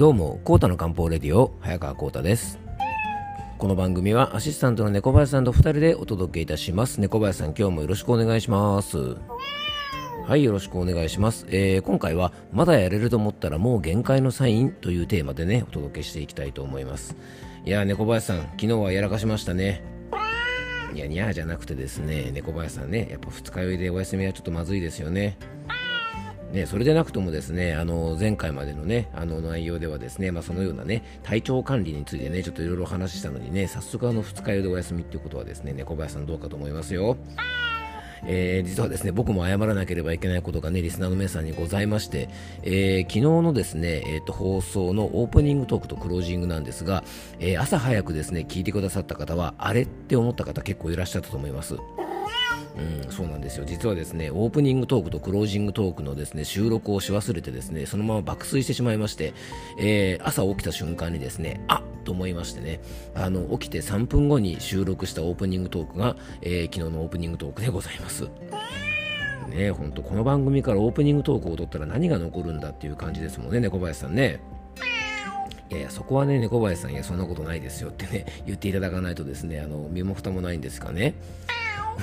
どうも、コータの漢方レディオ、早川コータです。この番組はアシスタントの猫林さんと2人でお届けいたします。猫林さん、今日もよろしくお願いします。はい、よろしくお願いします。えー今回は、まだやれると思ったらもう限界のサインというテーマでね、お届けしていきたいと思います。いやー、猫林さん、昨日はやらかしましたね。いや、にゃーじゃなくてですね、猫林さんね、やっぱ二日酔いでお休みはちょっとまずいですよね。ね、それでなくともですね、あの、前回までのね、あの内容ではですね、まあそのようなね、体調管理についてね、ちょっといろいろ話したのにね、早速あの二日酔いでお休みっていうことはですね、猫林さんどうかと思いますよ。えー実はですね、僕も謝らなければいけないことがね、リスナーの皆さんにございまして、えー昨日のですね、えーと、放送のオープニングトークとクロージングなんですが、え朝早くですね、聞いてくださった方は、あれって思った方結構いらっしゃったと思います。うん、そうなんですよ実はですねオープニングトークとクロージングトークのですね収録をし忘れてですねそのまま爆睡してしまいまして、えー朝起きた瞬間にですねあっと思いましてねあの起きて3分後に収録したオープニングトークが、えー昨日のオープニングトークでございます。ね本当この番組からオープニングトークを取ったら何が残るんだっていう感じですもんね猫林さんね。いやいやそこはね猫林さんいやそんなことないですよってね言っていただかないとですねあの身も蓋もないんですかね。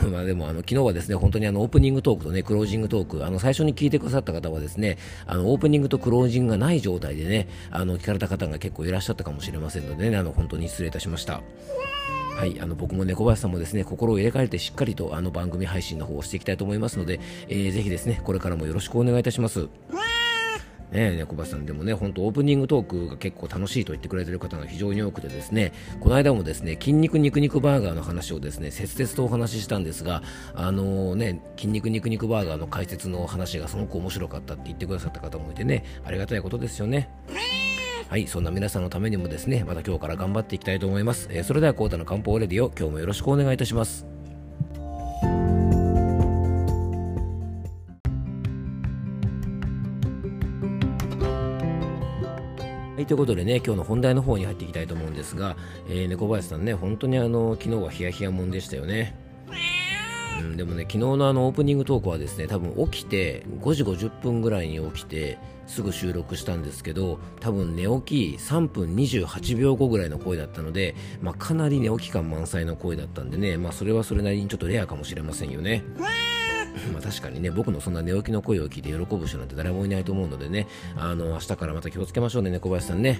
まあでもあの昨日はですね本当にあのオープニングトークとねクロージングトークあの最初に聞いてくださった方はですねあのオープニングとクロージングがない状態でねあの聞かれた方が結構いらっしゃったかもしれませんのでねあの本当に失礼いたしました。はい、あの僕も猫林さんもですね心を入れ替えてしっかりとあの番組配信の方をしていきたいと思いますので、えーぜひですねこれからもよろしくお願いいたします。ねえ、猫林さんでもね、本当オープニングトークが結構楽しいと言ってくれてる方が非常に多くてですね、この間もですね、筋肉肉肉バーガーの話をですね、切々とお話ししたんですが、あのね、筋肉肉肉バーガーの解説の話がすごく面白かったって言ってくださった方もいてね、ありがたいことですよね。はい、そんな皆さんのためにもですね、また今日から頑張っていきたいと思います。えーそれでは、コータの漢方レディオ、今日もよろしくお願いいたします。ということでね、今日の本題の方に入っていきたいと思うんですが、えー猫林さんね、本当にあの、昨日はヒヤヒヤもんでしたよね。うん、でもね、昨日のあのオープニングトークはですね、多分起きて、5時50分ぐらいに起きて、すぐ収録したんですけど、多分寝起き3分28秒後ぐらいの声だったので、まあ、かなり寝起き感満載の声だったんでね、まあ、それはそれなりにちょっとレアかもしれませんよね。まあ確かにね、僕のそんな寝起きの声を聞いて喜ぶ人なんて誰もいないと思うのでね、あの、明日からまた気をつけましょうね、猫林さんね。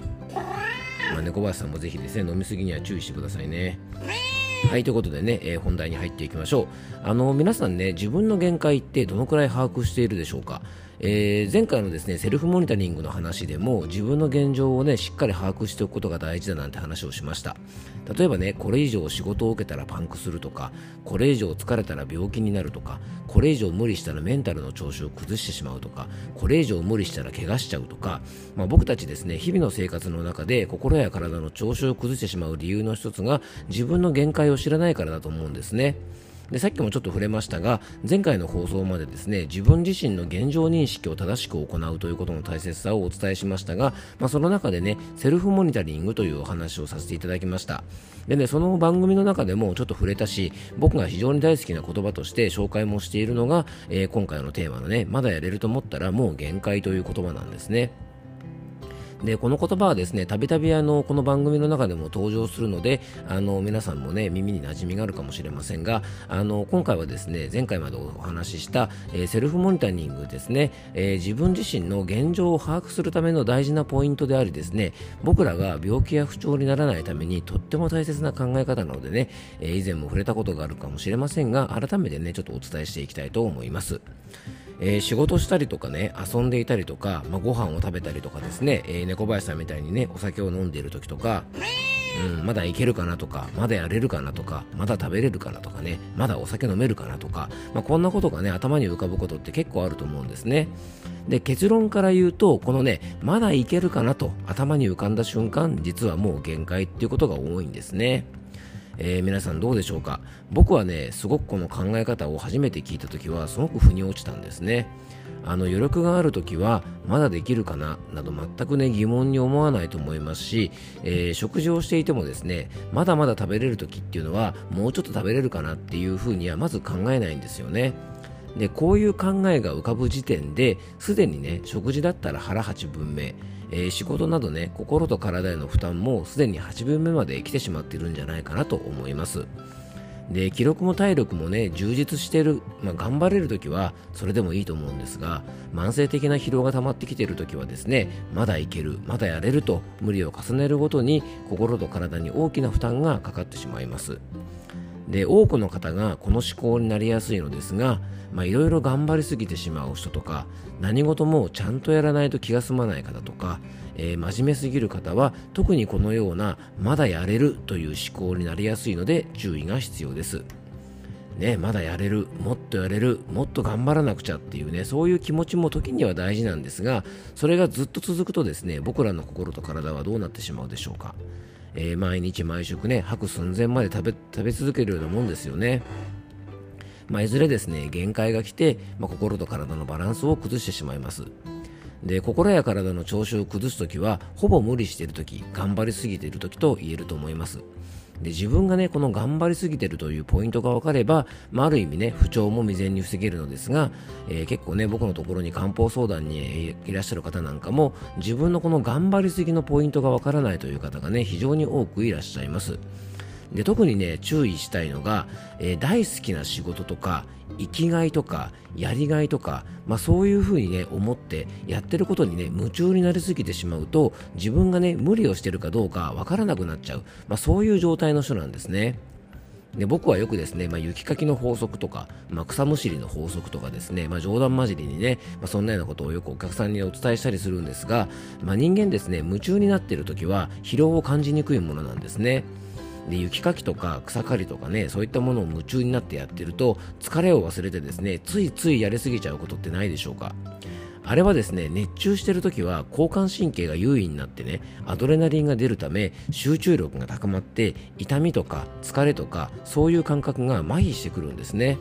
まあ、猫林さんもぜひですね、飲みすぎには注意してくださいね。はい、ということでね、えー本題に入っていきましょう。あの、皆さんね、自分の限界ってどのくらい把握しているでしょうか？えー前回のですね、セルフモニタリングの話でも、自分の現状をね、しっかり把握しておくことが大事だなんて話をしました。例えばね、これ以上仕事を受けたらパンクするとか、これ以上疲れたら病気になるとか、これ以上無理したらメンタルの調子を崩してしまうとか、これ以上無理したら怪我しちゃうとか、まあ、僕たちですね、日々の生活の中で心や体の調子を崩してしまう理由の一つが、自分の限界を知らないからだと思うんですね。でさっきもちょっと触れましたが前回の放送までですね自分自身の現状認識を正しく行うということの大切さをお伝えしましたが、まあ、その中でねセルフモニタリングというお話をさせていただきました。でねその番組の中でもちょっと触れたし僕が非常に大好きな言葉として紹介もしているのが、えー今回のテーマのねまだやれると思ったらもう限界という言葉なんですね。でこの言葉はですねたびたびこの番組の中でも登場するのであの皆さんもね耳に馴染みがあるかもしれませんがあの今回はですね前回までお話しした、えーセルフモニタリングですね、えー自分自身の現状を把握するための大事なポイントでありですね僕らが病気や不調にならないためにとっても大切な考え方なのでね、えー以前も触れたことがあるかもしれませんが改めてねちょっとお伝えしていきたいと思います。えー仕事したりとかね遊んでいたりとか、まあ、ご飯を食べたりとかですね、えー猫林さんみたいにねお酒を飲んでいる時とか、うん、まだいけるかなとかまだやれるかなとかまだ食べれるかなとかねまだお酒飲めるかなとか、まあ、こんなことがね頭に浮かぶことって結構あると思うんですね。で結論から言うとこのねまだいけるかなと頭に浮かんだ瞬間実はもう限界っていうことが多いんですね。えー皆さんどうでしょうか？僕はねすごくこの考え方を初めて聞いた時はすごく腑に落ちたんですね。あの余力がある時はまだできるかな？など全くね疑問に思わないと思いますし、えー食事をしていてもですねまだまだ食べれる時っていうのはもうちょっと食べれるかな？っていうふうにはまず考えないんですよね。でこういう考えが浮かぶ時点ですでにね食事だったら腹8分目、えー、仕事などね心と体への負担もすでに8分目まで来てしまっているんじゃないかなと思います。で記録も体力もね充実してる、まあ、頑張れる時はそれでもいいと思うんですが慢性的な疲労が溜まってきている時はですねまだいけるまだやれると無理を重ねるごとに心と体に大きな負担がかかってしまいます。で多くの方がこの思考になりやすいのですがいろいろ頑張りすぎてしまう人とか何事もちゃんとやらないと気が済まない方とか、えー、真面目すぎる方は特にこのようなまだやれるという思考になりやすいので注意が必要です。ね、まだやれる、もっとやれる、もっと頑張らなくちゃっていうね、そういう気持ちも時には大事なんですが、それがずっと続くとですね、僕らの心と体はどうなってしまうでしょうか。えー、毎日毎食ね、吐く寸前まで食べ食べ続けるようなもんですよね。まあ、いずれですね、限界が来て、まあ、心と体のバランスを崩してしまいます。で心や体の調子を崩す時はほぼ無理している時頑張りすぎている時と言えると思いますで自分がねこの頑張りすぎてるというポイントが分かれば、まあ、ある意味ね不調も未然に防げるのですが、えー、結構ね僕のところに漢方相談にいらっしゃる方なんかも自分のこの頑張りすぎのポイントが分からないという方がね非常に多くいらっしゃいます。で特にね注意したいのが、えー、大好きな仕事とか生きがいとかやりがいとか、まあ、そういうふうにね思ってやってることにね夢中になりすぎてしまうと自分がね無理をしてるかどうかわからなくなっちゃう、まあ、そういう状態の人なんですね。で僕はよくですね、まあ、雪かきの法則とか、まあ、草むしりの法則とかですね、まあ、冗談交じりにね、まあ、そんなようなことをよくお客さんにお伝えしたりするんですが、まあ、人間ですね夢中になっている時は疲労を感じにくいものなんですね。で雪かきとか草刈りとかねそういったものを夢中になってやってると疲れを忘れてですねついついやりすぎちゃうことってないでしょうか。あれはですね熱中してる時は交感神経が優位になってねアドレナリンが出るため集中力が高まって痛みとか疲れとかそういう感覚が麻痺してくるんですね。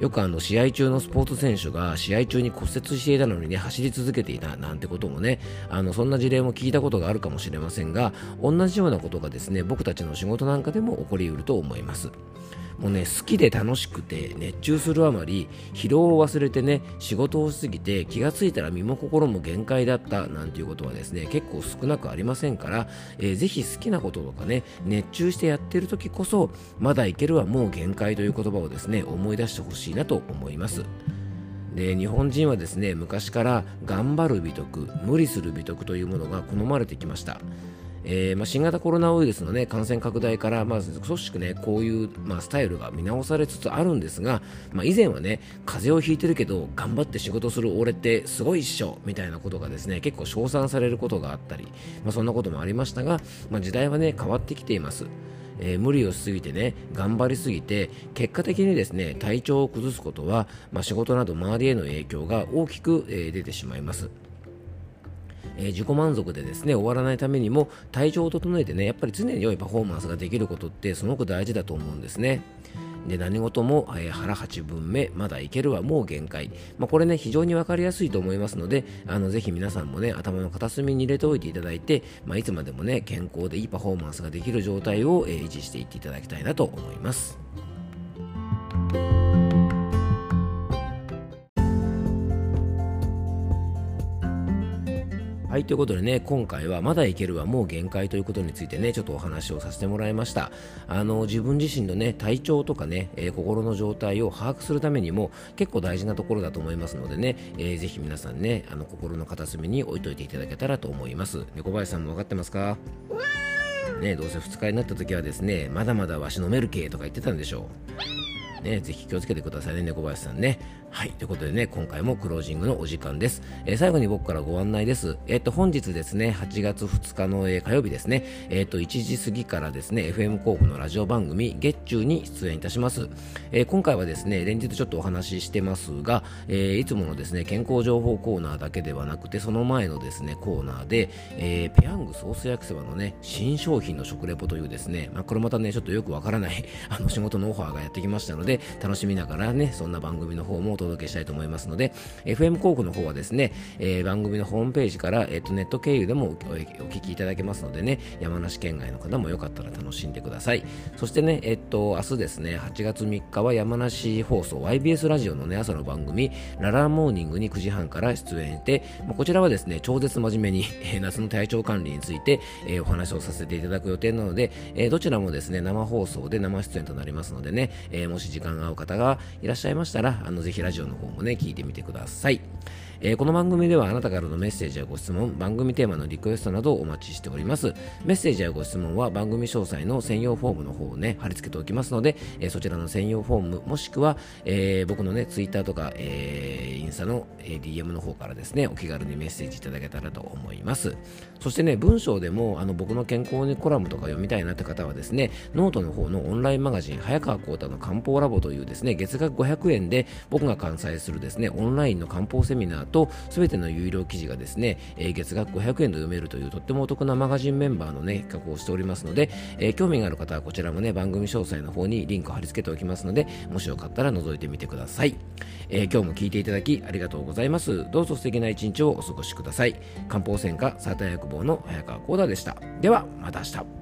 よくあの試合中のスポーツ選手が試合中に骨折していたのにね走り続けていたなんてこともねあのそんな事例も聞いたことがあるかもしれませんが同じようなことがですね僕たちの仕事なんかでも起こりうると思います。もうね好きで楽しくて熱中するあまり疲労を忘れてね仕事をしすぎて気がついたら身も心も限界だったなんていうことはですね結構少なくありませんから、えー、ぜひ好きなこととかね熱中してやってる時こそまだいけるはもう限界という言葉をですね思い出してほしいなと思います。で日本人はですね昔から頑張る美徳無理する美徳というものが好まれてきました。えー、まあ、新型コロナウイルスの、ね、感染拡大から、まあ、少しく、ね、こういう、まあ、スタイルが見直されつつあるんですが、まあ、以前はね風邪をひいてるけど頑張って仕事する俺ってすごいっしょみたいなことがですね結構称賛されることがあったり、まあ、そんなこともありましたが、まあ、時代はね変わってきています。えー、無理をしすぎてね頑張りすぎて結果的にですね体調を崩すことは、まあ、仕事など周りへの影響が大きく、えー、出てしまいます。えー、自己満足でですね終わらないためにも体調を整えてねやっぱり常に良いパフォーマンスができることってすごく大事だと思うんですね。で何事も、えー、腹8分目まだいけるはもう限界、まあ、これね非常に分かりやすいと思いますのであのぜひ皆さんもね頭の片隅に入れておいていただいて、まあ、いつまでもね健康でいいパフォーマンスができる状態を、えー、維持していっていただきたいなと思います。はい、ということでね、今回はまだいけるはもう限界ということについてね、ちょっとお話をさせてもらいました。あの、自分自身のね、体調とかね、えー、心の状態を把握するためにも結構大事なところだと思いますのでね、えー、ぜひ皆さんね、あの、心の片隅に置いといていただけたらと思います。猫林さんも分かってますか？ね、どうせ2日になった時はですね、まだまだわし飲めるけとか言ってたんでしょう。ね、ぜひ気をつけてくださいね、猫林さんね。はい。ということでね、今回もクロージングのお時間です。えー、最後に僕からご案内です。えっ、ー、と、本日ですね、8月2日の、えー、火曜日ですね、えっ、と、1時過ぎからですね、FM 候補のラジオ番組、月中に出演いたします。え今回はですね、連日ちょっとお話ししてますが、えいつものですね、健康情報コーナーだけではなくて、その前のですね、コーナーで、えペヤングソース焼きそばのね、新商品の食レポというですね、まあ、これまたね、ちょっとよくわからない、あの、仕事のオファーがやってきましたので、で楽しみながらねそんな番組の方もお届けしたいと思いますので FM 広告の方はですね、えー、番組のホームページから、えーと、ネット経由でもお聞きいただけますのでね山梨県外の方もよかったら楽しんでください。そしてねえっ、ー、と明日ですね8月3日は山梨放送 YBS ラジオのね朝の番組ララモーニングに9時半から出演して、まあ、こちらはですね超絶真面目に、えー、夏の体調管理について、えー、お話をさせていただく予定なので、えー、どちらもですね生放送で生出演となりますのでね、えー、もし時間が合う方がいらっしゃいましたらあのぜひラジオの方もね聞いてみてください。えー、この番組ではあなたからのメッセージやご質問、番組テーマのリクエストなどをお待ちしております。メッセージやご質問は番組詳細の専用フォームの方をね、貼り付けておきますので、えー、そちらの専用フォーム、もしくは、えー、僕のね、ツイッターとか、えインスタの、え DM の方からですね、お気軽にメッセージいただけたらと思います。そしてね、文章でもあの僕の健康のコラムとか読みたいなって方はですね、ノートの方のオンラインマガジン、早川幸太の漢方ラボというですね、月額500円で僕が開催するですね、オンラインの漢方セミナーと、すべての有料記事がですね、え、月額500円で読めるというとってもお得なマガジンメンバーのね、企画をしておりますので、え、興味がある方はこちらもね、番組詳細の方にリンクを貼り付けておきますので、もしよかったら覗いてみてください。え、今日も聞いていただきありがとうございます。どうぞ素敵な一日をお過ごしください。漢方専科サーター薬房の早川コーダでした。では、また明日。